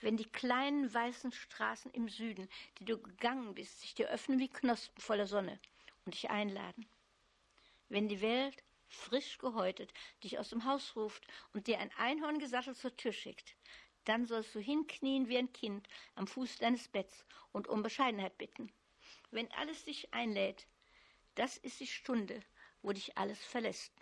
wenn die kleinen weißen Straßen im Süden, die du gegangen bist, sich dir öffnen wie Knospen voller Sonne und dich einladen. Wenn die Welt, frisch gehäutet, dich aus dem Haus ruft und dir ein Einhorn gesattelt zur Tür schickt, dann sollst du hinknien wie ein Kind am Fuß deines Betts und um Bescheidenheit bitten. Wenn alles dich einlädt, das ist die Stunde, wo dich alles verlässt.